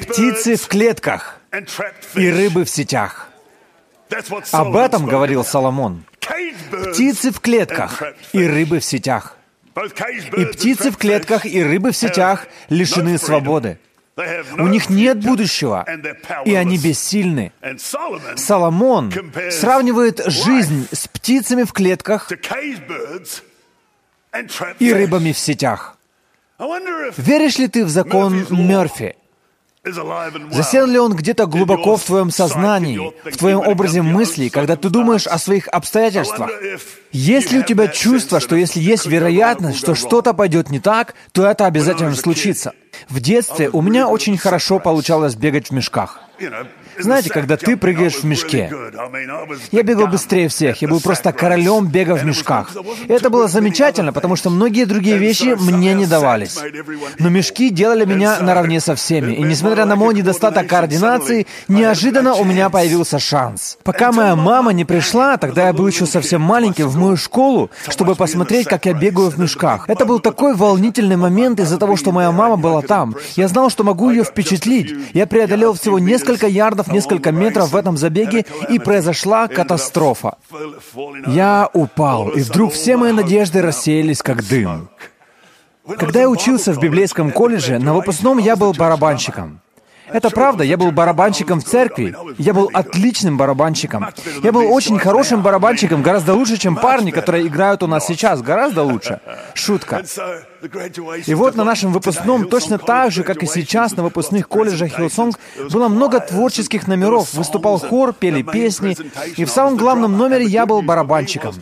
птицы в клетках и рыбы в сетях. Об этом говорил Соломон. Птицы в клетках и рыбы в сетях. И птицы в клетках и рыбы в сетях лишены свободы. У них нет будущего, и они бессильны. Соломон сравнивает жизнь с птицами в клетках и рыбами в сетях. Веришь ли ты в закон Мерфи? Засел ли он где-то глубоко в твоем сознании, в твоем образе мыслей, когда ты думаешь о своих обстоятельствах? Есть ли у тебя чувство, что если есть вероятность, что что-то пойдет не так, то это обязательно случится? В детстве у меня очень хорошо получалось бегать в мешках. Знаете, когда ты прыгаешь в мешке. Я бегал быстрее всех, я был просто королем бега в мешках. И это было замечательно, потому что многие другие вещи мне не давались. Но мешки делали меня наравне со всеми. И несмотря на мой недостаток координации, неожиданно у меня появился шанс. Пока моя мама не пришла, тогда я был еще совсем маленьким, в мою школу, чтобы посмотреть, как я бегаю в мешках. Это был такой волнительный момент из-за того, что моя мама была там. Я знал, что могу ее впечатлить. Я преодолел всего несколько ярдов ярдов, несколько метров в этом забеге, и произошла катастрофа. Я упал, и вдруг все мои надежды рассеялись как дым. Когда я учился в библейском колледже, на выпускном я был барабанщиком. Это правда, я был барабанщиком в церкви. Я был отличным барабанщиком. Я был очень хорошим барабанщиком, гораздо лучше, чем парни, которые играют у нас сейчас. Гораздо лучше. Шутка. И вот на нашем выпускном, точно так же, как и сейчас на выпускных колледжах Hillsong, было много творческих номеров. Выступал хор, пели песни. И в самом главном номере я был барабанщиком.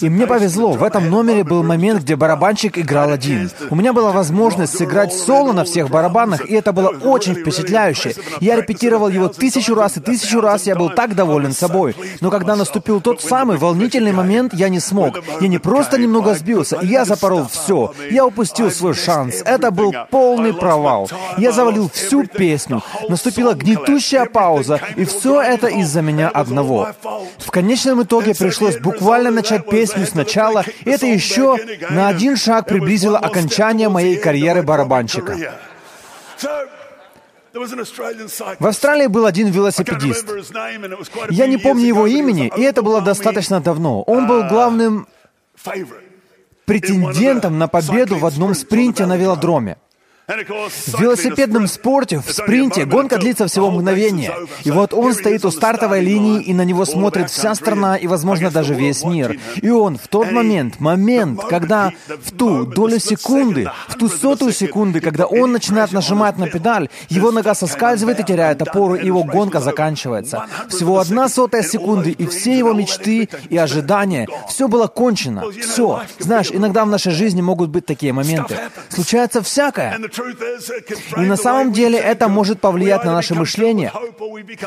И мне повезло. В этом номере был момент, где барабанщик играл один. У меня была возможность сыграть соло на всех барабанах, и это было очень впечатляюще. Я репетировал его тысячу раз, и тысячу раз я был так доволен собой. Но когда наступил тот самый волнительный момент, я не смог. Я не просто немного сбился, я запорол все. Я упустил свой шанс. Это был полный провал. Я завалил всю песню. Наступила гнетущая пауза, и все это из-за меня одного. В конечном итоге пришлось буквально начать песню сначала, и это еще на один шаг приблизило окончание моей карьеры барабанщика. В Австралии был один велосипедист. Я не помню его имени, и это было достаточно давно. Он был главным претендентом на победу в одном спринте на велодроме. В велосипедном спорте, в спринте, гонка длится всего мгновение. И вот он стоит у стартовой линии, и на него смотрит вся страна и, возможно, даже весь мир. И он в тот момент, момент, когда в ту долю секунды, в ту сотую секунды, когда он начинает нажимать на педаль, его нога соскальзывает и теряет опору, и его гонка заканчивается. Всего одна сотая секунды, и все его мечты и ожидания, все было кончено. Все. Знаешь, иногда в нашей жизни могут быть такие моменты. Случается всякое. И на самом деле это может повлиять на наше мышление.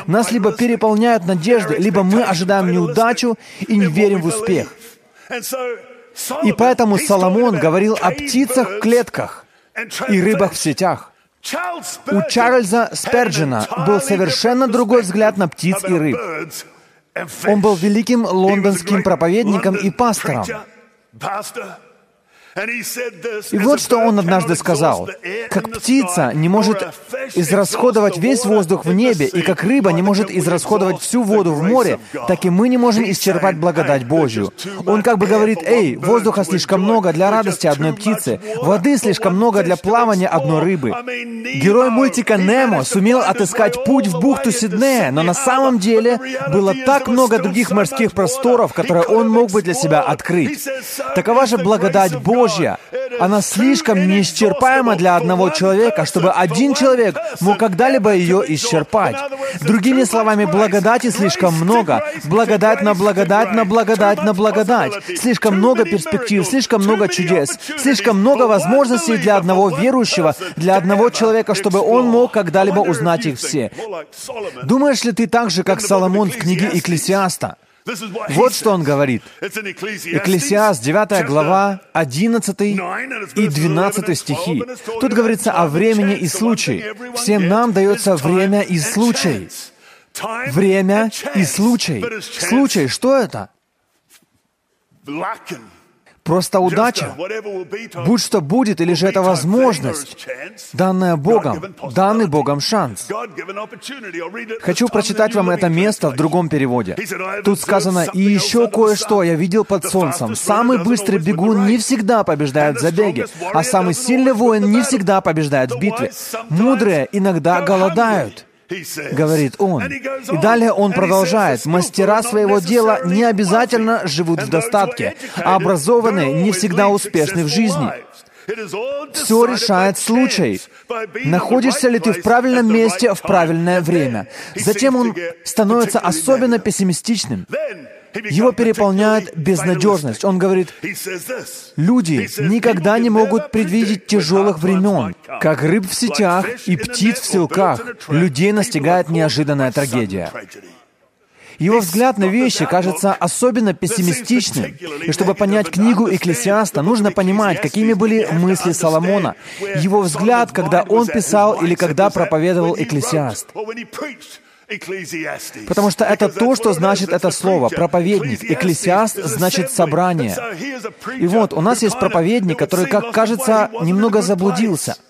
Нас либо переполняют надежды, либо мы ожидаем неудачу и не верим в успех. И поэтому Соломон говорил о птицах в клетках и рыбах в сетях. У Чарльза Сперджина был совершенно другой взгляд на птиц и рыб. Он был великим лондонским проповедником и пастором. И вот что он однажды сказал. «Как птица не может израсходовать весь воздух в небе, и как рыба не может израсходовать всю воду в море, так и мы не можем исчерпать благодать Божью». Он как бы говорит, «Эй, воздуха слишком много для радости одной птицы, воды слишком много для плавания одной рыбы». Герой мультика Немо сумел отыскать путь в бухту Сиднея, но на самом деле было так много других морских просторов, которые он мог бы для себя открыть. Такова же благодать Божья, Божья, она слишком неисчерпаема для одного человека, чтобы один человек мог когда-либо ее исчерпать. Другими словами, благодати слишком много. Благодать на благодать на благодать на благодать. Слишком много перспектив, слишком много чудес, слишком много возможностей для одного верующего, для одного человека, чтобы он мог когда-либо узнать их все. Думаешь ли ты так же, как Соломон в книге Экклесиаста? Вот что он говорит. Экклесиаст, 9 глава, 11 и 12 стихи. Тут говорится о времени и случае. Всем нам дается время и случай. Время и случай. Случай, что это? Просто удача. Будь что будет, или же это возможность, данная Богом, данный Богом шанс. Хочу прочитать вам это место в другом переводе. Тут сказано, «И еще кое-что я видел под солнцем. Самый быстрый бегун не всегда побеждает в забеге, а самый сильный воин не всегда побеждает в битве. Мудрые иногда голодают» говорит он. И далее он продолжает. Мастера своего дела не обязательно живут в достатке, а образованные не всегда успешны в жизни. Все решает случай. Находишься ли ты в правильном месте в правильное время. Затем он становится особенно пессимистичным. Его переполняет безнадежность. Он говорит, люди никогда не могут предвидеть тяжелых времен. Как рыб в сетях и птиц в селках, людей настигает неожиданная трагедия. Его взгляд на вещи кажется особенно пессимистичным. И чтобы понять книгу Экклесиаста, нужно понимать, какими были мысли Соломона. Его взгляд, когда он писал или когда проповедовал Экклесиаст. Потому что это то, что значит это слово, проповедник. Экклесиаст значит собрание. И вот, у нас есть проповедник, который, как кажется, немного заблудился —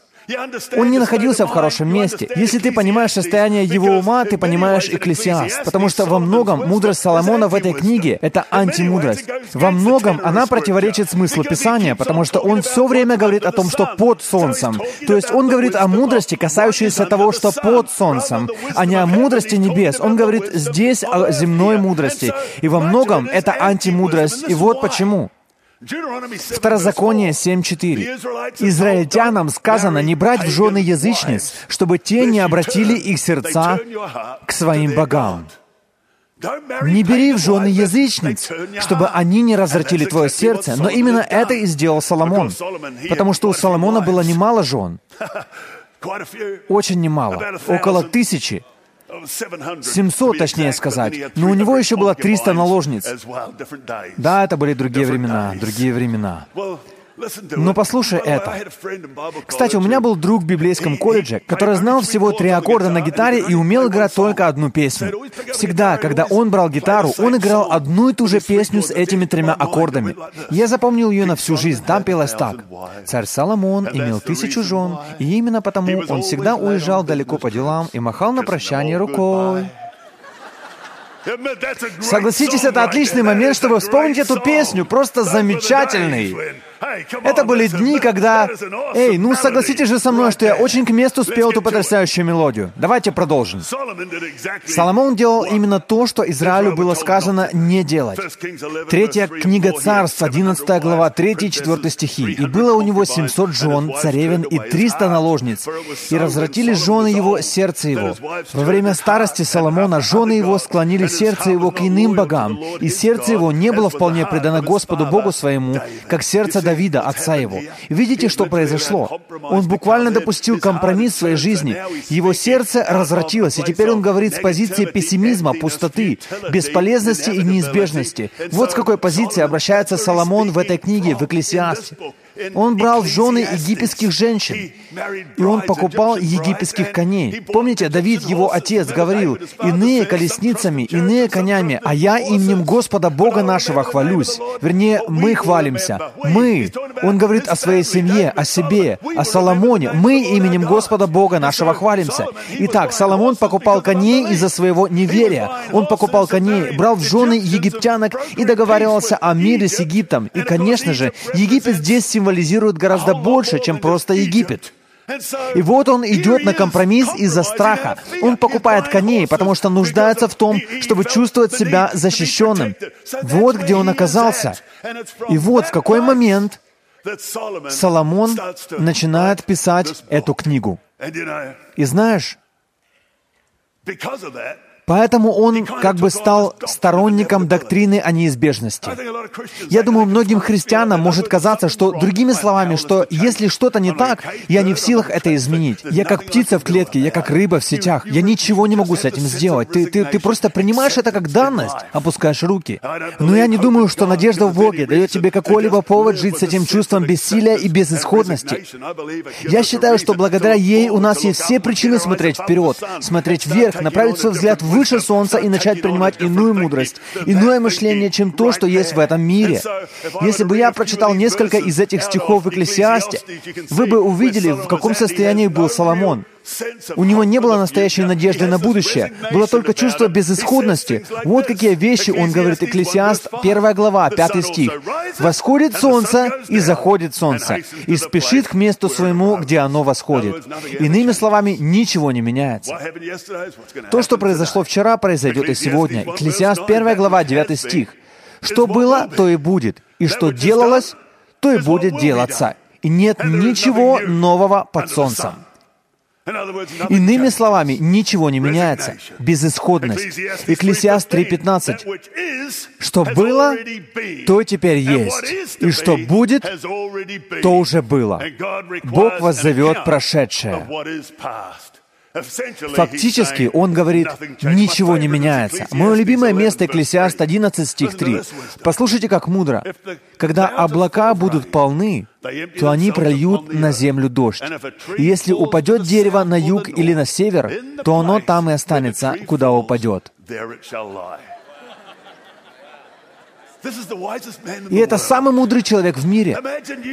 он не находился в хорошем месте. Если ты понимаешь состояние его ума, ты понимаешь Экклесиаст. Потому что во многом мудрость Соломона в этой книге — это антимудрость. Во многом она противоречит смыслу Писания, потому что он все время говорит о том, что под солнцем. То есть он говорит о мудрости, касающейся того, что под солнцем, а не о мудрости небес. Он говорит здесь о земной мудрости. И во многом это антимудрость. И вот почему. Второзаконие 7.4. Израильтянам сказано не брать в жены язычниц, чтобы те не обратили их сердца к своим богам. Не бери в жены язычниц, чтобы они не развратили твое сердце. Но именно это и сделал Соломон. Потому что у Соломона было немало жен. Очень немало. Около тысячи. 700, точнее сказать. Но у него еще было 300 наложниц. Да, это были другие времена, другие времена. Но послушай это. Кстати, у меня был друг в библейском колледже, который знал всего три аккорда на гитаре и умел играть только одну песню. Всегда, когда он брал гитару, он играл одну и ту же песню с этими тремя аккордами. Я запомнил ее на всю жизнь. Там пелось так. Царь Соломон имел тысячу жен, и именно потому он всегда уезжал далеко по делам и махал на прощание рукой. Согласитесь, это отличный момент, чтобы вспомнить эту песню. Просто замечательный. Это были дни, когда... Эй, ну согласитесь же со мной, что я очень к месту спел эту потрясающую мелодию. Давайте продолжим. Соломон делал именно то, что Израилю было сказано не делать. Третья книга Царств, 11 глава, 3 и 4 стихи. «И было у него 700 жен, царевен и 300 наложниц, и развратили жены его сердце его. Во время старости Соломона жены его склонили сердце его к иным богам, и сердце его не было вполне предано Господу Богу своему, как сердце Давида отца его. Видите, что произошло? Он буквально допустил компромисс в своей жизни. Его сердце развратилось, и теперь он говорит с позиции пессимизма, пустоты, бесполезности и неизбежности. Вот с какой позиции обращается Соломон в этой книге, в Экклесиасте. Он брал в жены египетских женщин, и он покупал египетских коней. Помните, Давид, его отец, говорил, «Иные колесницами, иные конями, а я именем Господа Бога нашего хвалюсь». Вернее, мы хвалимся. Мы. Он говорит о своей семье, о себе, о Соломоне. Мы именем Господа Бога нашего хвалимся. Итак, Соломон покупал коней из-за своего неверия. Он покупал коней, брал в жены египтянок и договаривался о мире с Египтом. И, конечно же, Египет здесь символизирует символизирует гораздо больше, чем просто Египет. И вот он идет на компромисс из-за страха. Он покупает коней, потому что нуждается в том, чтобы чувствовать себя защищенным. Вот где он оказался. И вот в какой момент Соломон начинает писать эту книгу. И знаешь, Поэтому он как бы стал сторонником доктрины о неизбежности. Я думаю, многим христианам может казаться, что, другими словами, что если что-то не так, я не в силах это изменить. Я как птица в клетке, я как рыба в сетях. Я ничего не могу с этим сделать. Ты, ты, ты просто принимаешь это как данность, опускаешь руки. Но я не думаю, что надежда в Боге дает тебе какой-либо повод жить с этим чувством бессилия и безысходности. Я считаю, что благодаря ей у нас есть все причины смотреть вперед, смотреть вверх, направить свой взгляд в выше солнца и начать принимать иную мудрость, иное мышление, чем то, что есть в этом мире. Если бы я прочитал несколько из этих стихов в Экклесиасте, вы бы увидели, в каком состоянии был Соломон. У него не было настоящей надежды на будущее, было только чувство безысходности. Вот какие вещи он говорит, Экклесиаст, первая глава, пятый стих. «Восходит солнце, и заходит солнце, и спешит к месту своему, где оно восходит». Иными словами, ничего не меняется. То, что произошло вчера, произойдет и сегодня. Экклесиаст, первая глава, девятый стих. «Что было, то и будет, и что делалось, то и будет делаться. И нет ничего нового под солнцем». Иными словами, ничего не меняется. Безысходность. Экклесиаст 3.15. Что было, то теперь есть. И что будет, то уже было. Бог вас зовет прошедшее. Фактически, он говорит, ничего не меняется. Мое любимое место Экклесиаст 11, стих 3. Послушайте, как мудро. Когда облака будут полны, то они прольют на землю дождь. И если упадет дерево на юг или на север, то оно там и останется, куда упадет. И это самый мудрый человек в мире.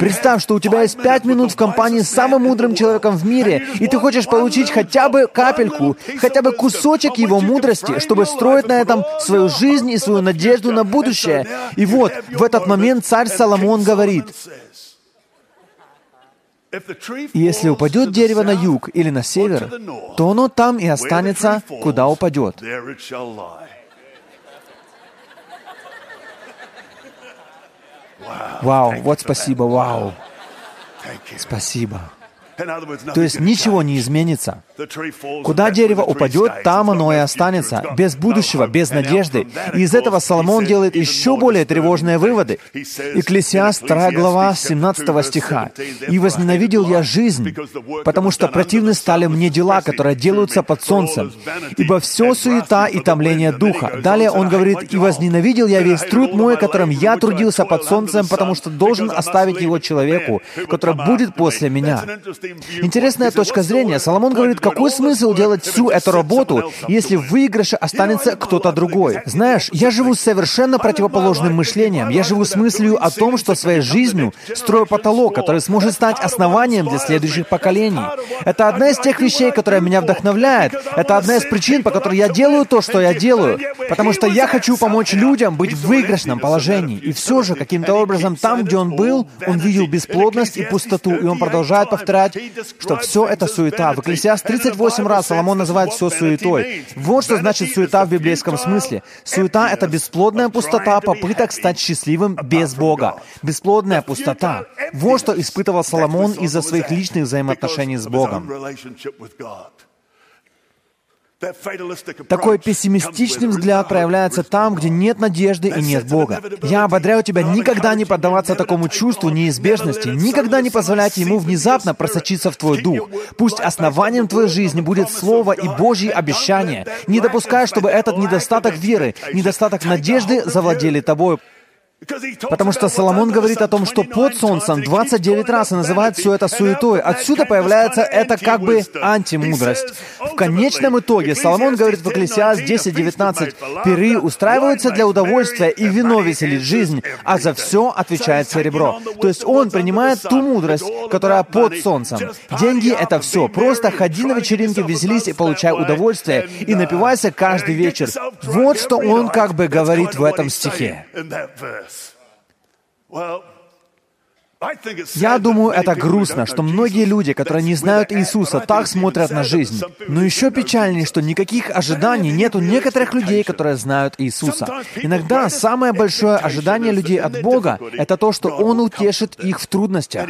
Представь, что у тебя есть пять минут в компании с самым мудрым человеком в мире, и ты хочешь получить хотя бы капельку, хотя бы кусочек его мудрости, чтобы строить на этом свою жизнь и свою надежду на будущее. И вот, в этот момент царь Соломон говорит, если упадет дерево на юг или на север, то оно там и останется, куда упадет. Вау, вот спасибо, вау. Спасибо. То есть ничего не изменится. Куда дерево упадет, там оно и останется, без будущего, без надежды. И из этого Соломон делает еще более тревожные выводы. Экклесиаст, 2 глава, 17 стиха. «И возненавидел я жизнь, потому что противны стали мне дела, которые делаются под солнцем, ибо все суета и томление духа». Далее он говорит, «И возненавидел я весь труд мой, которым я трудился под солнцем, потому что должен оставить его человеку, который будет после меня». Интересная точка зрения. Соломон говорит, какой смысл делать всю эту работу, если в выигрыше останется кто-то другой? Знаешь, я живу с совершенно противоположным мышлением. Я живу с мыслью о том, что своей жизнью строю потолок, который сможет стать основанием для следующих поколений. Это одна из тех вещей, которая меня вдохновляет. Это одна из причин, по которой я делаю то, что я делаю. Потому что я хочу помочь людям быть в выигрышном положении. И все же, каким-то образом, там, где он был, он видел бесплодность и пустоту, и он продолжает повторять, что все это суета. В Экклесиаст 38 раз Соломон называет все суетой. Вот что значит суета в библейском смысле. Суета — это бесплодная пустота попыток стать счастливым без Бога. Бесплодная пустота. Вот что испытывал Соломон из-за своих личных взаимоотношений с Богом. Такой пессимистичный взгляд проявляется там, где нет надежды и нет Бога. Я ободряю тебя никогда не поддаваться такому чувству неизбежности, никогда не позволять ему внезапно просочиться в твой дух. Пусть основанием твоей жизни будет Слово и Божьи обещания. Не допускай, чтобы этот недостаток веры, недостаток надежды завладели тобой. Потому что Соломон говорит о том, что под солнцем 29 раз и называет все это суетой. Отсюда появляется это как бы антимудрость. В конечном итоге Соломон говорит в Экклесиас 10.19, «Пиры устраиваются для удовольствия, и вино веселит жизнь, а за все отвечает серебро». То есть он принимает ту мудрость, которая под солнцем. Деньги — это все. Просто ходи на вечеринки, веселись и получай удовольствие, и напивайся каждый вечер. Вот что он как бы говорит в этом стихе. Well, Я думаю, это грустно, что многие люди, которые не знают Иисуса, так смотрят на жизнь. Но еще печальнее, что никаких ожиданий нет у некоторых людей, которые знают Иисуса. Иногда самое большое ожидание людей от Бога — это то, что Он утешит их в трудностях.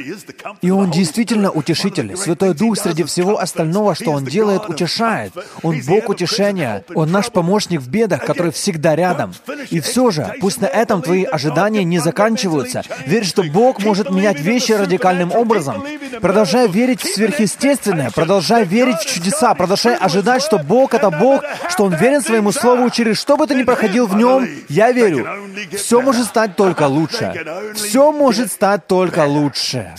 И Он действительно утешитель. Святой Дух среди всего остального, что Он делает, утешает. Он Бог утешения. Он наш помощник в бедах, который всегда рядом. И все же, пусть на этом твои ожидания не заканчиваются. Верь, что Бог может менять менять вещи радикальным образом. Продолжай верить в сверхъестественное, продолжай верить в чудеса, продолжай ожидать, что Бог — это Бог, что Он верен своему Слову, через что бы ты ни проходил в Нем, я верю, все может стать только лучше. Все может стать только лучше.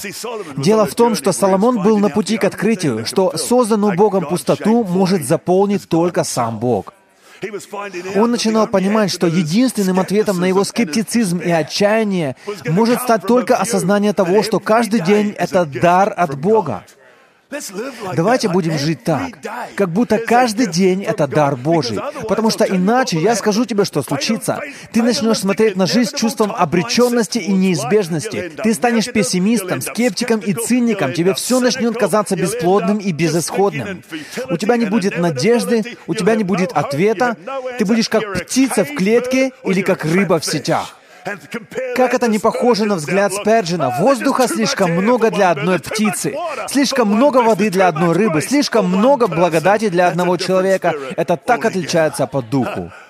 Дело в том, что Соломон был на пути к открытию, что созданную Богом пустоту может заполнить только сам Бог. Он начинал понимать, что единственным ответом на его скептицизм и отчаяние может стать только осознание того, что каждый день — это дар от Бога. Давайте будем жить так, как будто каждый день — это дар Божий. Потому что иначе я скажу тебе, что случится. Ты начнешь смотреть на жизнь с чувством обреченности и неизбежности. Ты станешь пессимистом, скептиком и циником. Тебе все начнет казаться бесплодным и безысходным. У тебя не будет надежды, у тебя не будет ответа. Ты будешь как птица в клетке или как рыба в сетях. Как это не похоже на взгляд Сперджина? Воздуха слишком много для одной птицы, слишком много воды для одной рыбы, слишком много благодати для одного человека. Это так отличается по духу.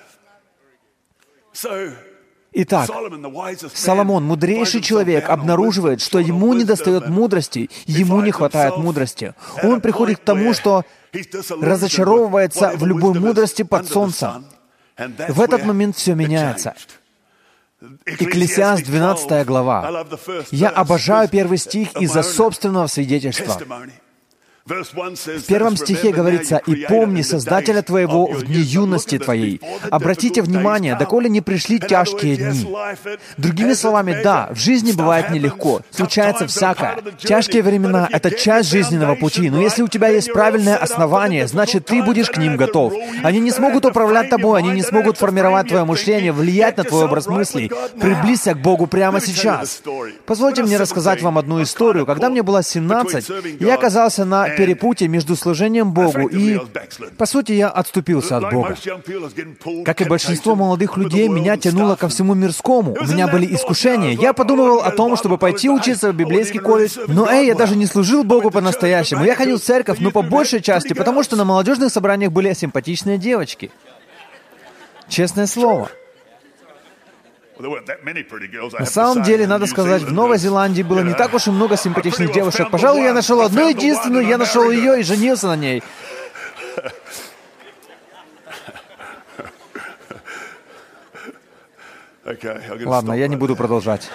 Итак, Соломон, мудрейший человек, обнаруживает, что ему недостает мудрости, ему не хватает мудрости. Он приходит к тому, что разочаровывается в любой мудрости под солнцем. В этот момент все меняется. Экклесиаст, 12 глава. Я обожаю первый стих из-за собственного свидетельства. В первом стихе говорится, «И помни Создателя твоего в дни юности твоей». Обратите внимание, доколе не пришли тяжкие дни. Другими словами, да, в жизни бывает нелегко, случается всякое. Тяжкие времена — это часть жизненного пути, но если у тебя есть правильное основание, значит, ты будешь к ним готов. Они не смогут управлять тобой, они не смогут формировать твое мышление, влиять на твой образ мыслей. Приблизься к Богу прямо сейчас. Позвольте мне рассказать вам одну историю. Когда мне было 17, я оказался на перепутье между служением Богу и, по сути, я отступился от Бога. Как и большинство молодых людей, меня тянуло ко всему мирскому. У меня были искушения. Я подумывал о том, чтобы пойти учиться в библейский колледж. Но, эй, я даже не служил Богу по-настоящему. Я ходил в церковь, но по большей части, потому что на молодежных собраниях были симпатичные девочки. Честное слово. На самом деле, надо сказать, в Новой Зеландии было не так уж и много симпатичных девушек. Пожалуй, я нашел одну единственную, я нашел ее и женился на ней. Ладно, я не буду продолжать.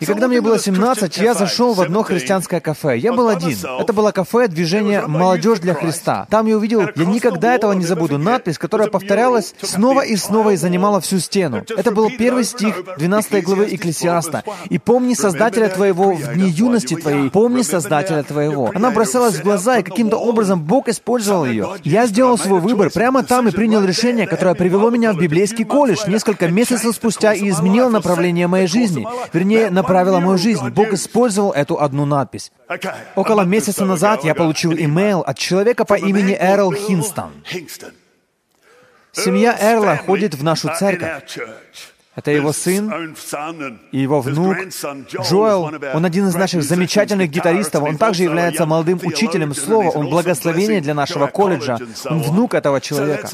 И когда мне было 17, я зашел в одно христианское кафе. Я был один. Это было кафе движения «Молодежь для Христа». Там я увидел, я никогда этого не забуду, надпись, которая повторялась снова и снова и занимала всю стену. Это был первый стих 12 главы Экклесиаста. «И помни Создателя твоего в дни юности твоей, помни Создателя твоего». Она бросалась в глаза, и каким-то образом Бог использовал ее. Я сделал свой выбор прямо там и принял решение, которое привело меня в библейский колледж несколько месяцев спустя и изменило направление моей жизни. Вернее, направление направила мою жизнь. Бог использовал эту одну надпись. Около месяца назад я получил имейл от человека по имени Эрл Хинстон. Семья Эрла ходит в нашу церковь. Это его сын и его внук. Джоэл, он один из наших замечательных гитаристов. Он также является молодым учителем слова. Он благословение для нашего колледжа. Он внук этого человека.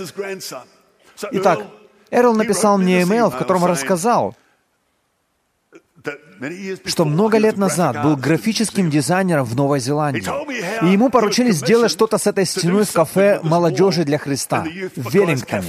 Итак, Эрл написал мне имейл, в котором рассказал, что много лет назад был графическим дизайнером в Новой Зеландии. И ему поручили сделать что-то с этой стеной в кафе молодежи для Христа в Веллингтоне.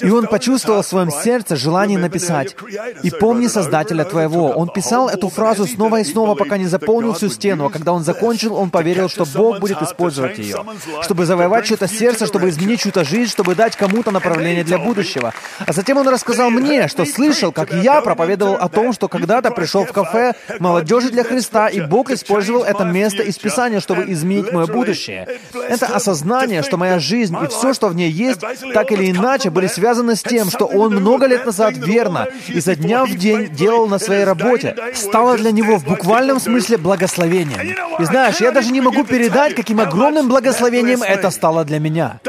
И он почувствовал в своем сердце желание написать «И помни Создателя твоего». Он писал эту фразу снова и снова, пока не заполнил всю стену, а когда он закончил, он поверил, что Бог будет использовать ее, чтобы завоевать чье-то сердце, чтобы изменить чью-то жизнь, чтобы дать кому-то направление для будущего. А затем он рассказал мне, что слышал, как я проповедовал о том, что когда-то пришел в кафе молодежи для Христа, и Бог использовал это место из Писания, чтобы изменить мое будущее. Это осознание, что моя жизнь и все, что в ней есть, так или иначе, иначе были связаны с тем, что он много лет назад верно, изо дня в день делал на своей работе, стало для него в буквальном смысле благословением. И знаешь, я даже не могу передать, каким огромным благословением это стало для меня.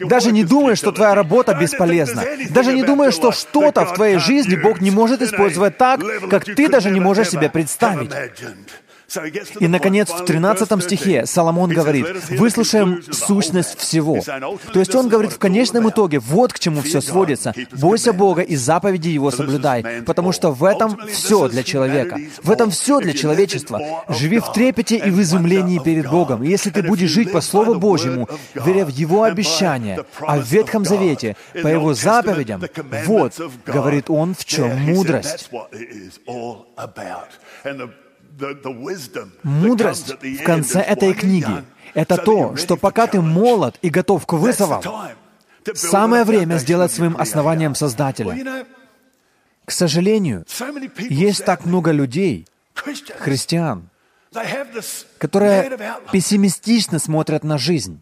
Даже не думай, что твоя работа бесполезна. Даже не думай, что что-то в твоей жизни Бог не может использовать так, как ты даже не можешь себе представить. И, наконец, в 13 стихе Соломон говорит, выслушаем сущность всего. То есть он говорит в конечном итоге, вот к чему все сводится. Бойся Бога и заповеди Его соблюдай, потому что в этом все для человека. В этом все для человечества. Живи в трепете и в изумлении перед Богом. И если ты будешь жить по Слову Божьему, веря в Его обещания, а в Ветхом Завете, по Его заповедям, вот, говорит он, в чем мудрость. Мудрость в конце этой книги это то, что пока ты молод и готов к вызовам, самое время сделать своим основанием Создателя. К сожалению, есть так много людей, христиан, которые пессимистично смотрят на жизнь,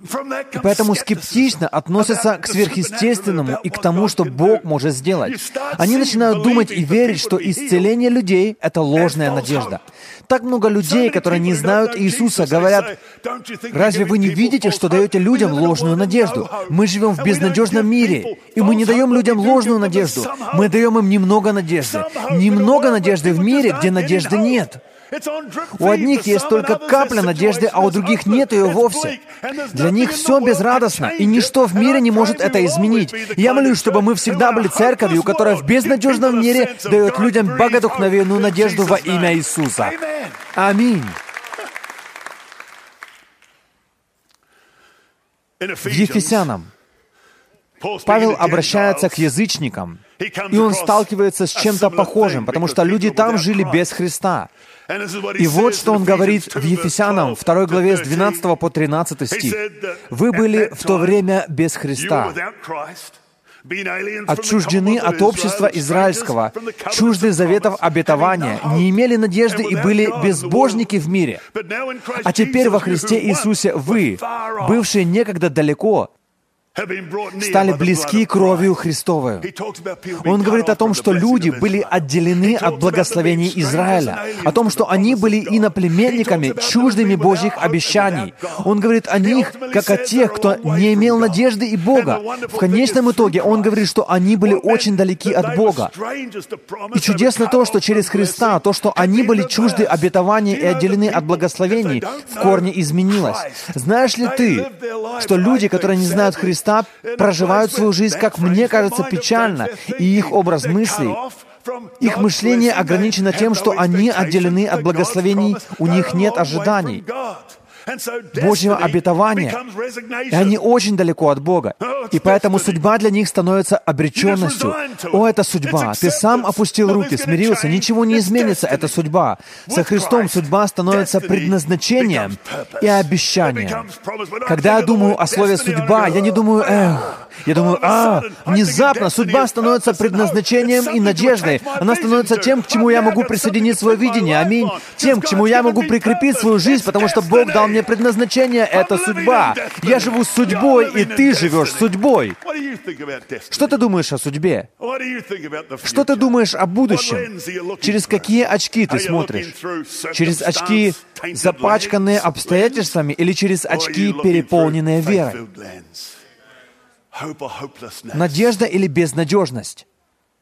и поэтому скептично относятся к сверхъестественному и к тому, что Бог может сделать. Они начинают думать и верить, что исцеление людей — это ложная надежда. Так много людей, которые не знают Иисуса, говорят, «Разве вы не видите, что даете людям ложную надежду? Мы живем в безнадежном мире, и мы не даем людям ложную надежду. Мы даем им немного надежды. Немного надежды в мире, где надежды нет». У одних есть только капля надежды, а у других нет ее вовсе. Для них все безрадостно, и ничто в мире не может это изменить. Я молюсь, чтобы мы всегда были церковью, которая в безнадежном мире дает людям богодухновенную надежду во имя Иисуса. Аминь. Ефесянам Павел обращается к язычникам, и он сталкивается с чем-то похожим, потому что люди там жили без Христа. И вот что он говорит в Ефесянам, 2 главе с 12 по 13 стих. «Вы были в то время без Христа, отчуждены от общества израильского, чужды заветов обетования, не имели надежды и были безбожники в мире. А теперь во Христе Иисусе вы, бывшие некогда далеко, стали близки кровью Христовой. Он говорит о том, что люди были отделены от благословений Израиля, о том, что они были иноплеменниками, чуждыми Божьих обещаний. Он говорит о них, как о тех, кто не имел надежды и Бога. В конечном итоге он говорит, что они были очень далеки от Бога. И чудесно то, что через Христа, то, что они были чужды обетований и отделены от благословений, в корне изменилось. Знаешь ли ты, что люди, которые не знают Христа, Христа проживают свою жизнь, как мне кажется, печально, и их образ мыслей их мышление ограничено тем, что они отделены от благословений, у них нет ожиданий. Божьего обетования, и они очень далеко от Бога. И поэтому судьба для них становится обреченностью. О, это судьба. Ты сам опустил руки, смирился, ничего не изменится, это судьба. Со Христом судьба становится предназначением и обещанием. Когда я думаю о слове «судьба», я не думаю «эх», я думаю, а, внезапно судьба становится предназначением и надеждой. Она становится тем, к чему я могу присоединить свое видение. Аминь. Тем, к чему я могу прикрепить свою жизнь, потому что Бог дал мне предназначение. Это судьба. Я живу судьбой, и ты живешь судьбой. Что ты думаешь о судьбе? Что ты думаешь о будущем? Через какие очки ты смотришь? Через очки, запачканные обстоятельствами, или через очки, переполненные верой? Надежда или безнадежность?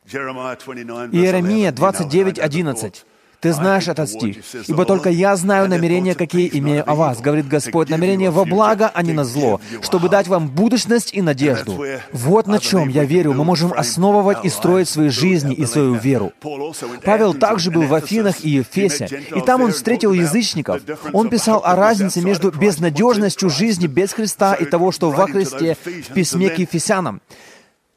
Иеремия 29.11. Ты знаешь этот стих. «Ибо только я знаю намерения, какие имею о вас, говорит Господь, намерения во благо, а не на зло, чтобы дать вам будущность и надежду». Вот на чем, я верю, мы можем основывать и строить свои жизни и свою веру. Павел также был в Афинах и Ефесе, и там он встретил язычников. Он писал о разнице между безнадежностью жизни без Христа и того, что во Христе в письме к Ефесянам.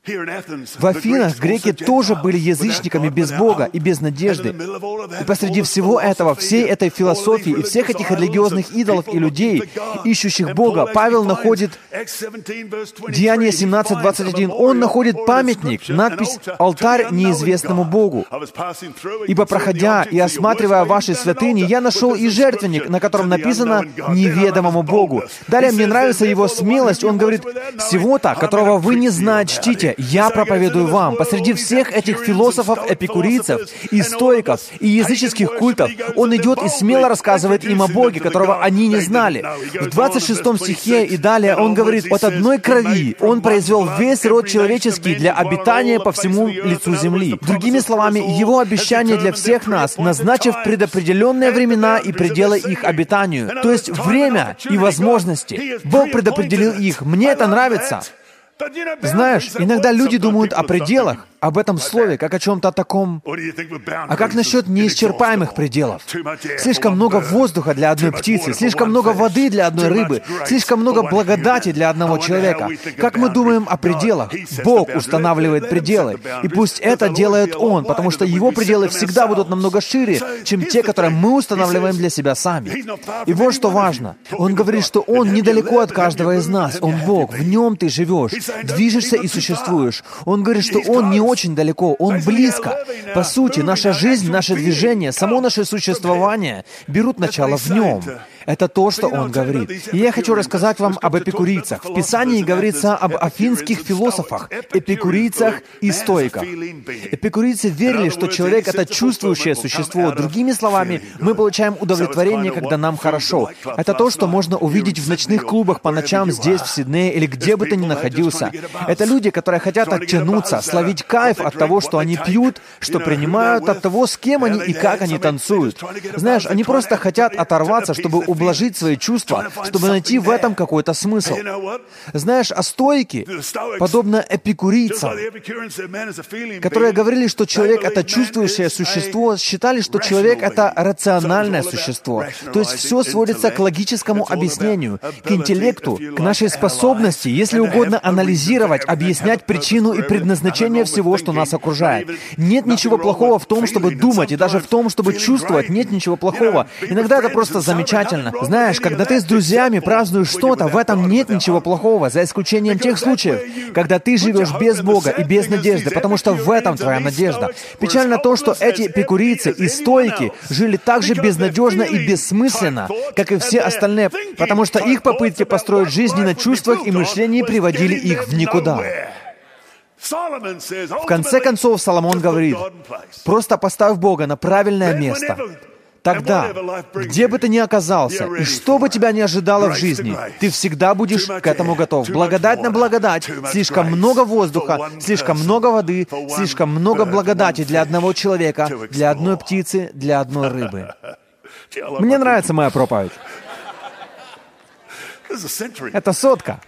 В Афинах греки тоже были язычниками без Бога и без надежды. И посреди всего этого, всей этой философии и всех этих религиозных идолов и людей, ищущих Бога, Павел находит Деяние 17.21. Он находит памятник, надпись «Алтарь неизвестному Богу». «Ибо проходя и осматривая ваши святыни, я нашел и жертвенник, на котором написано «неведомому Богу». Далее мне нравится его смелость. Он говорит, «Всего-то, которого вы не знаете, чтите, я проповедую вам, посреди всех этих философов, эпикурийцев, и стоиков, и языческих культов, он идет и смело рассказывает им о Боге, которого они не знали. В 26 стихе и далее он говорит, от одной крови он произвел весь род человеческий для обитания по всему лицу земли. Другими словами, его обещание для всех нас, назначив предопределенные времена и пределы их обитанию. То есть время и возможности. Бог предопределил их. Мне это нравится. Знаешь, иногда люди думают о пределах, об этом слове, как о чем-то таком. А как насчет неисчерпаемых пределов? Слишком много воздуха для одной птицы, слишком много воды для одной рыбы, слишком много благодати для одного человека. Как мы думаем о пределах? Бог устанавливает пределы. И пусть это делает Он, потому что Его пределы всегда будут намного шире, чем те, которые мы устанавливаем для себя сами. И вот что важно. Он говорит, что Он недалеко от каждого из нас. Он Бог, в Нем ты живешь, движешься и существуешь. Он говорит, что Он не очень далеко, Он близко. По сути, наша жизнь, наше движение, само наше существование берут начало в Нем. Это то, что он говорит. И я хочу рассказать вам об эпикурийцах. В Писании говорится об афинских философах, эпикурийцах и стоиках. Эпикурийцы верили, что человек — это чувствующее существо. Другими словами, мы получаем удовлетворение, когда нам хорошо. Это то, что можно увидеть в ночных клубах по ночам здесь, в Сиднее или где бы ты ни находился. Это люди, которые хотят оттянуться, словить кайф от того, что они пьют, что принимают, от того, с кем они и как они танцуют. Знаешь, они просто хотят оторваться, чтобы ублажить свои чувства, чтобы найти в этом какой-то смысл. Знаешь, а стойки, подобно эпикурийцам, которые говорили, что человек — это чувствующее существо, считали, что человек — это рациональное существо. То есть все сводится к логическому объяснению, к интеллекту, к нашей способности, если угодно, анализировать, объяснять причину и предназначение всего, что нас окружает. Нет ничего плохого в том, чтобы думать, и даже в том, чтобы чувствовать, нет ничего плохого. Иногда это просто замечательно правильно. Знаешь, когда ты с друзьями празднуешь что-то, в этом нет ничего плохого, за исключением тех случаев, когда ты живешь без Бога и без надежды, потому что в этом твоя надежда. Печально то, что эти эпикурийцы и стойки жили так же безнадежно и бессмысленно, как и все остальные, потому что их попытки построить жизнь на чувствах и мышлении приводили их в никуда. В конце концов, Соломон говорит, просто поставь Бога на правильное место, Тогда, где бы ты ни оказался, и что бы тебя ни ожидало в жизни, ты всегда будешь к этому готов. Благодать на благодать, слишком много воздуха, слишком много воды, слишком много благодати для одного человека, для одной птицы, для одной рыбы. Мне нравится моя проповедь. Это сотка.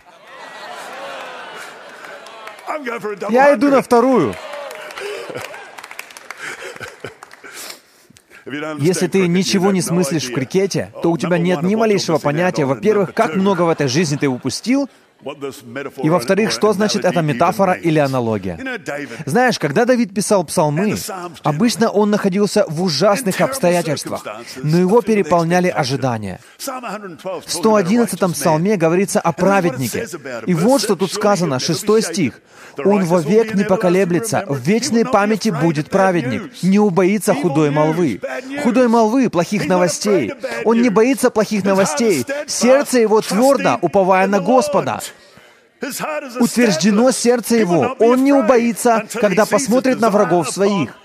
Я иду на вторую. Если ты ничего не смыслишь в крикете, то у тебя нет ни малейшего понятия, во-первых, как много в этой жизни ты упустил, и во-вторых, что значит эта метафора или аналогия? Знаешь, когда Давид писал псалмы, обычно он находился в ужасных обстоятельствах, но его переполняли ожидания. В 111-м псалме говорится о праведнике. И вот что тут сказано, шестой стих. «Он вовек не поколеблется, в вечной памяти будет праведник, не убоится худой молвы». Худой молвы, плохих новостей. Он не боится плохих новостей. Сердце его твердо, уповая на Господа утверждено сердце его. Он не убоится, когда посмотрит на врагов своих.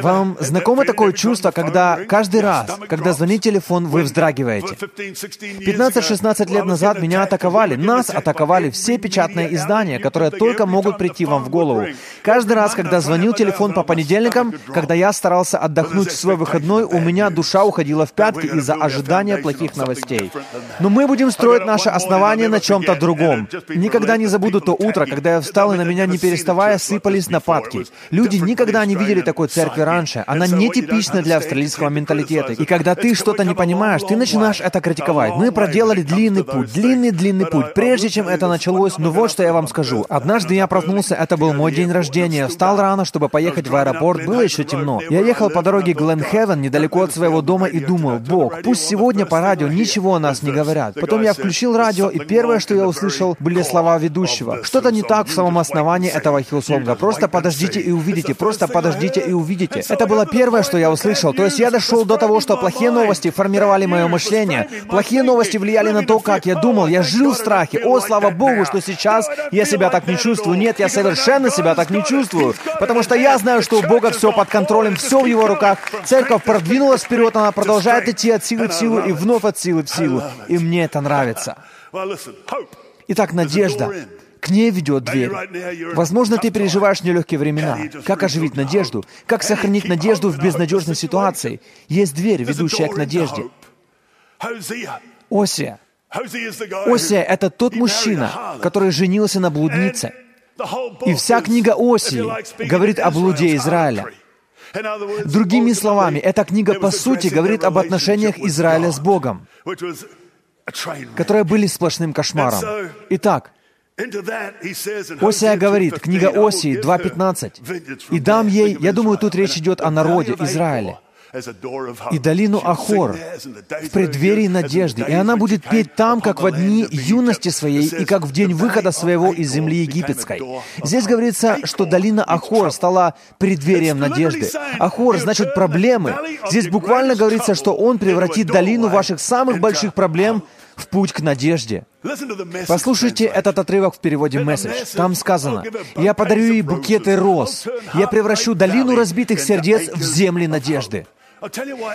Вам знакомо такое чувство, когда каждый раз, когда звонит телефон, вы вздрагиваете? 15-16 лет назад меня атаковали, нас атаковали все печатные издания, которые только могут прийти вам в голову. Каждый раз, когда звонил телефон по понедельникам, когда я старался отдохнуть в свой выходной, у меня душа уходила в пятки из-за ожидания плохих новостей. Но мы будем строить наше основание на чем-то другом. Никогда не забуду то утро, когда я встал, и на меня не переставая сыпались нападки. Люди никогда не видели такой церкви, церкви раньше, она нетипична для австралийского менталитета. И когда ты что-то не понимаешь, ты начинаешь это критиковать. Мы проделали длинный путь, длинный-длинный путь, прежде чем это началось. Ну вот что я вам скажу. Однажды я проснулся, это был мой день рождения. Встал рано, чтобы поехать в аэропорт, было еще темно. Я ехал по дороге Гленхевен, недалеко от своего дома, и думаю, Бог, пусть сегодня по радио ничего о нас не говорят. Потом я включил радио, и первое, что я услышал, были слова ведущего. Что-то не так в самом основании этого Хилсонга. Просто подождите и увидите, просто подождите и увидите видите. Это было первое, что я услышал. То есть я дошел до того, что плохие новости формировали мое мышление. Плохие новости влияли на то, как я думал. Я жил в страхе. О, слава Богу, что сейчас я себя так не чувствую. Нет, я совершенно себя так не чувствую. Потому что я знаю, что у Бога все под контролем, все в Его руках. Церковь продвинулась вперед, она продолжает идти от силы в силу и вновь от силы в силу. И мне это нравится. Итак, надежда. К ней ведет дверь. Возможно, ты переживаешь нелегкие времена. Как оживить надежду? Как сохранить надежду в безнадежной ситуации? Есть дверь, ведущая к надежде. Осия. Осия — это тот мужчина, который женился на блуднице. И вся книга Осии говорит о блуде Израиля. Другими словами, эта книга по сути говорит об отношениях Израиля с Богом, которые были сплошным кошмаром. Итак, Осия говорит, книга Осии 2.15, «И дам ей...» Я думаю, тут речь идет о народе Израиля и долину Ахор в преддверии надежды, и она будет петь там, как в дни юности своей, и как в день выхода своего из земли египетской. Здесь говорится, что долина Ахор стала преддверием надежды. Ахор значит проблемы. Здесь буквально говорится, что он превратит долину ваших самых больших проблем в путь к надежде. Послушайте этот отрывок в переводе «Месседж». Там сказано, «Я подарю ей букеты роз. Я превращу долину разбитых сердец в земли надежды».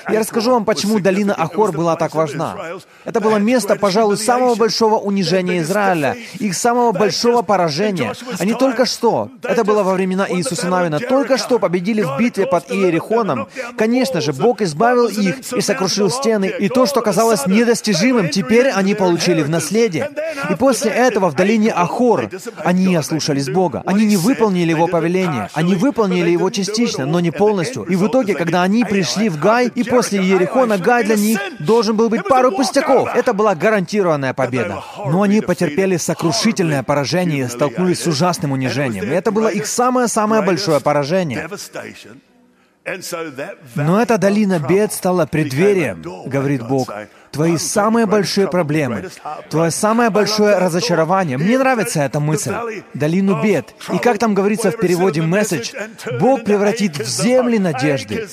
Я расскажу вам, почему долина Ахор была так важна. Это было место, пожалуй, самого большого унижения Израиля, их самого большого поражения. Они только что, это было во времена Иисуса Навина, только что победили в битве под Иерихоном. Конечно же, Бог избавил их и сокрушил стены, и то, что казалось недостижимым, теперь они получили в наследие. И после этого в долине Ахор они ослушались Бога. Они не выполнили Его повеление. Они выполнили Его частично, но не полностью. И в итоге, когда они пришли в Гай, и после Ерехона Гай для них должен был быть пару пустяков. Это была гарантированная победа. Но они потерпели сокрушительное поражение и столкнулись с ужасным унижением. И это было их самое-самое большое поражение. Но эта долина бед стала преддверием, говорит Бог, твои самые большие проблемы, твое самое большое разочарование. Мне нравится эта мысль. Долину бед. И как там говорится в переводе месседж, Бог превратит в земли надежды.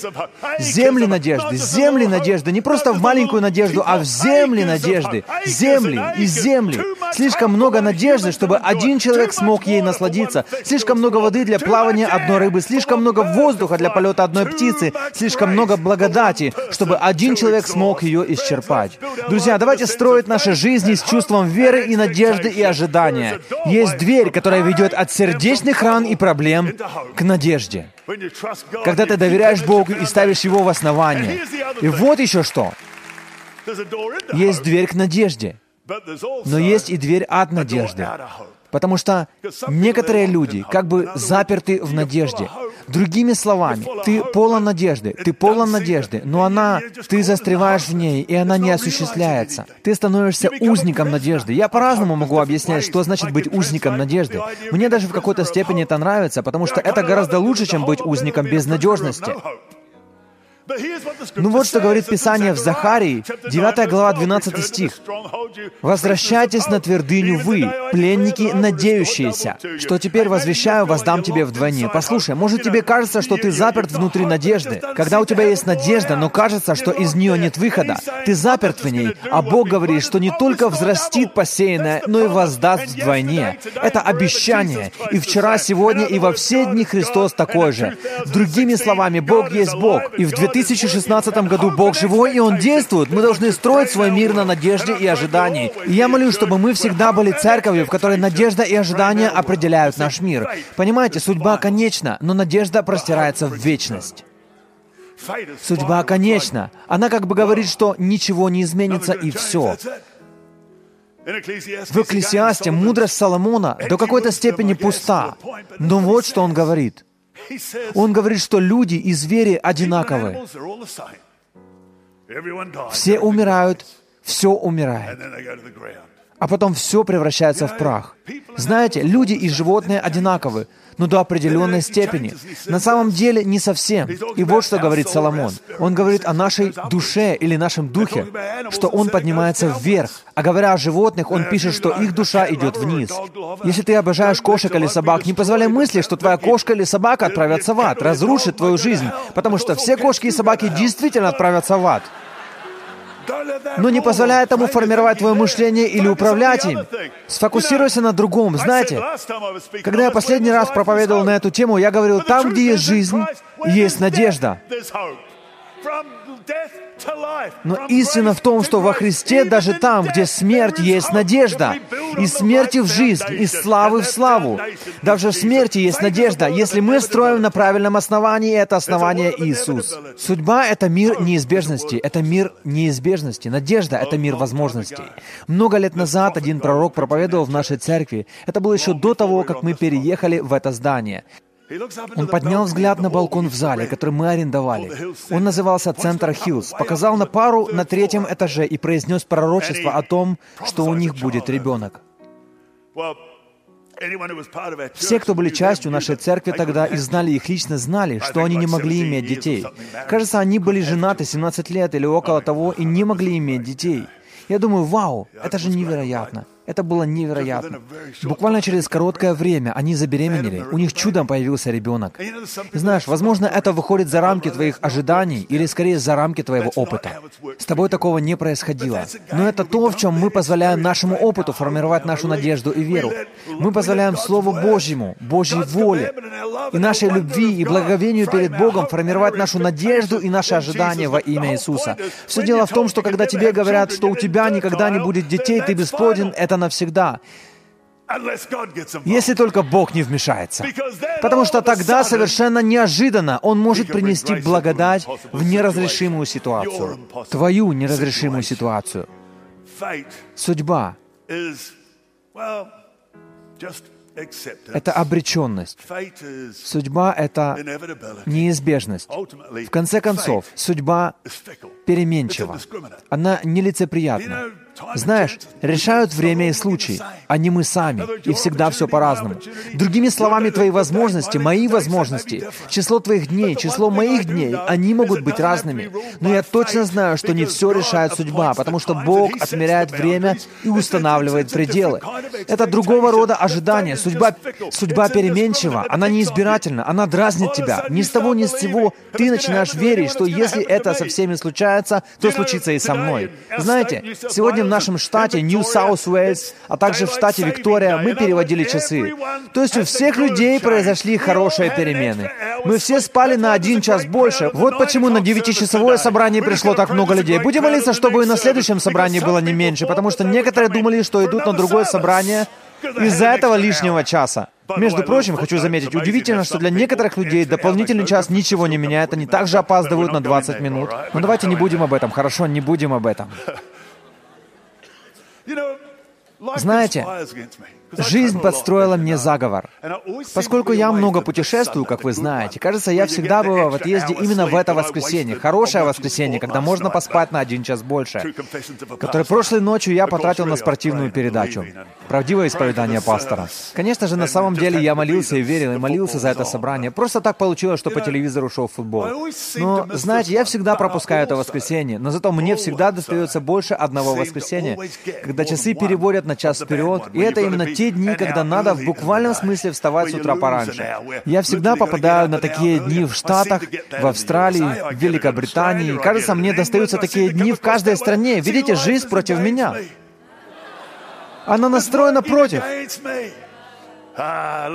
Земли надежды, земли надежды. Не просто в маленькую надежду, а в земли надежды. Земли и земли. Слишком много надежды, чтобы один человек смог ей насладиться. Слишком много воды для плавания одной рыбы. Слишком много воздуха для полета одной птицы. Слишком много благодати, чтобы один человек смог ее исчерпать строить. Друзья, давайте строить наши жизни с чувством веры и надежды и ожидания. Есть дверь, которая ведет от сердечных ран и проблем к надежде. Когда ты доверяешь Богу и ставишь Его в основание. И вот еще что. Есть дверь к надежде. Но есть и дверь от надежды. Потому что некоторые люди как бы заперты в надежде. Другими словами, ты полон надежды, ты полон надежды, но она, ты застреваешь в ней, и она не осуществляется. Ты становишься узником надежды. Я по-разному могу объяснять, что значит быть узником надежды. Мне даже в какой-то степени это нравится, потому что это гораздо лучше, чем быть узником безнадежности. Ну вот что говорит Писание в Захарии, 9 глава, 12 стих. «Возвращайтесь на твердыню вы, пленники, надеющиеся, что теперь возвещаю, воздам тебе вдвойне». Послушай, может тебе кажется, что ты заперт внутри надежды. Когда у тебя есть надежда, но кажется, что из нее нет выхода, ты заперт в ней, а Бог говорит, что не только взрастит посеянное, но и воздаст вдвойне. Это обещание. И вчера, сегодня и во все дни Христос такой же. Другими словами, Бог есть Бог. И в 2000 2016 году Бог живой, и Он действует. Мы должны строить свой мир на надежде и ожидании. И я молюсь, чтобы мы всегда были церковью, в которой надежда и ожидания определяют наш мир. Понимаете, судьба конечна, но надежда простирается в вечность. Судьба конечна. Она как бы говорит, что ничего не изменится и все. В Экклесиасте мудрость Соломона до какой-то степени пуста. Но вот что он говорит. Он говорит, что люди и звери одинаковы. Все умирают, все умирает. А потом все превращается в прах. Знаете, люди и животные одинаковы, но до определенной степени. На самом деле не совсем. И вот что говорит Соломон. Он говорит о нашей душе или нашем духе, что он поднимается вверх. А говоря о животных, он пишет, что их душа идет вниз. Если ты обожаешь кошек или собак, не позволяй мысли, что твоя кошка или собака отправятся в ад, разрушит твою жизнь, потому что все кошки и собаки действительно отправятся в ад но не позволяй этому формировать твое мышление или управлять им. Сфокусируйся на другом. Знаете, когда я последний раз проповедовал на эту тему, я говорил, там, где есть жизнь, есть надежда. Но истина в том, что во Христе даже там, где смерть, есть надежда. Из смерти в жизнь, из славы в славу. Даже в смерти есть надежда, если мы строим на правильном основании, это основание Иисус. Судьба — это мир неизбежности, это мир неизбежности. Надежда — это мир возможностей. Много лет назад один пророк проповедовал в нашей церкви. Это было еще до того, как мы переехали в это здание. Он поднял взгляд на балкон в зале, который мы арендовали. Он назывался «Центр Хиллз», показал на пару на третьем этаже и произнес пророчество о том, что у них будет ребенок. Все, кто были частью нашей церкви тогда и знали их лично, знали, что они не могли иметь детей. Кажется, они были женаты 17 лет или около того и не могли иметь детей. Я думаю, вау, это же невероятно. Это было невероятно. Буквально через короткое время они забеременели, у них чудом появился ребенок. И знаешь, возможно, это выходит за рамки твоих ожиданий или скорее за рамки твоего опыта. С тобой такого не происходило. Но это то, в чем мы позволяем нашему опыту формировать нашу надежду и веру. Мы позволяем Слову Божьему, Божьей воле и нашей любви и благовению перед Богом формировать нашу надежду и наши ожидания во имя Иисуса. Все дело в том, что когда тебе говорят, что у тебя никогда не будет детей, ты бесплоден, это навсегда. Если только Бог не вмешается. Потому что тогда совершенно неожиданно Он может принести благодать в неразрешимую ситуацию. Твою неразрешимую ситуацию. Судьба это обреченность. Судьба — это неизбежность. В конце концов, судьба переменчива. Она нелицеприятна. Знаешь, решают время и случай, а не мы сами, и всегда все по-разному. Другими словами, твои возможности, мои возможности, число твоих дней, число моих дней, они могут быть разными. Но я точно знаю, что не все решает судьба, потому что Бог отмеряет время и устанавливает пределы. Это другого рода ожидание. Судьба, судьба переменчива, она неизбирательна, она дразнит тебя. Ни с того, ни с сего ты начинаешь верить, что если это со всеми случается, то случится и со мной. Знаете, сегодня нашем штате Нью-Саус-Уэльс, а также в штате Виктория, мы переводили часы. То есть у всех людей произошли хорошие перемены. Мы все спали на один час больше. Вот почему на девятичасовое собрание пришло так много людей. Будем молиться, чтобы и на следующем собрании было не меньше, потому что некоторые думали, что идут на другое собрание из-за этого лишнего часа. Между прочим, хочу заметить, удивительно, что для некоторых людей дополнительный час ничего не меняет, они также опаздывают на 20 минут. Но давайте не будем об этом, хорошо, не будем об этом. Знаете, жизнь подстроила мне заговор. Поскольку я много путешествую, как вы знаете, кажется, я всегда бываю в отъезде именно в это воскресенье, хорошее воскресенье, когда можно поспать на один час больше, который прошлой ночью я потратил на спортивную передачу. Правдивое исповедание пастора. Конечно же, на самом деле я молился и верил, и молился за это собрание. Просто так получилось, что по телевизору шел футбол. Но, знаете, я всегда пропускаю это воскресенье, но зато мне всегда достается больше одного воскресенья, когда часы переводят на час вперед, и это именно те дни, когда надо в буквальном смысле вставать с утра пораньше. Я всегда попадаю на такие дни в Штатах, в Австралии, в Великобритании. Кажется, мне достаются такие дни в каждой стране. Видите, жизнь против меня. Она настроена против.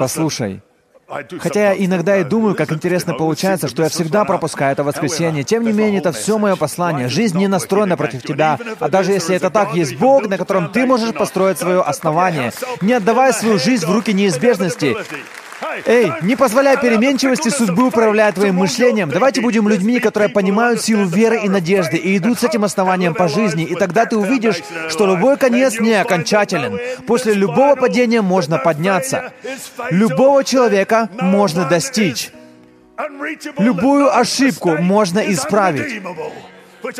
Послушай, Хотя я иногда и думаю, как интересно получается, что я всегда пропускаю это воскресенье. Тем не менее, это все мое послание. Жизнь не настроена против тебя. А даже если это так, есть Бог, на котором ты можешь построить свое основание. Не отдавай свою жизнь в руки неизбежности. Эй, не позволяй переменчивости судьбы управлять твоим мышлением. Давайте будем людьми, которые понимают силу веры и надежды и идут с этим основанием по жизни, и тогда ты увидишь, что любой конец не окончателен. После любого падения можно подняться. Любого человека можно достичь. Любую ошибку можно исправить.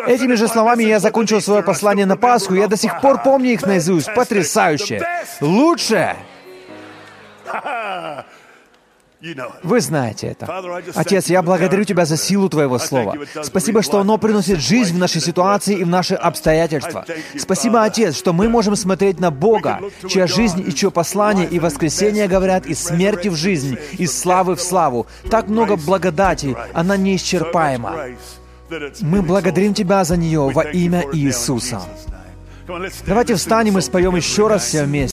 Этими же словами я закончил свое послание на Пасху, я до сих пор помню их наизусть. Потрясающе! Лучше! Вы знаете это. Отец, я благодарю Тебя за силу Твоего Слова. Спасибо, что оно приносит жизнь в нашей ситуации и в наши обстоятельства. Спасибо, Отец, что мы можем смотреть на Бога, чья жизнь и чье послание и воскресение говорят из смерти в жизнь, из славы в славу. Так много благодати, она неисчерпаема. Мы благодарим Тебя за нее во имя Иисуса. Давайте встанем и споем еще раз все вместе.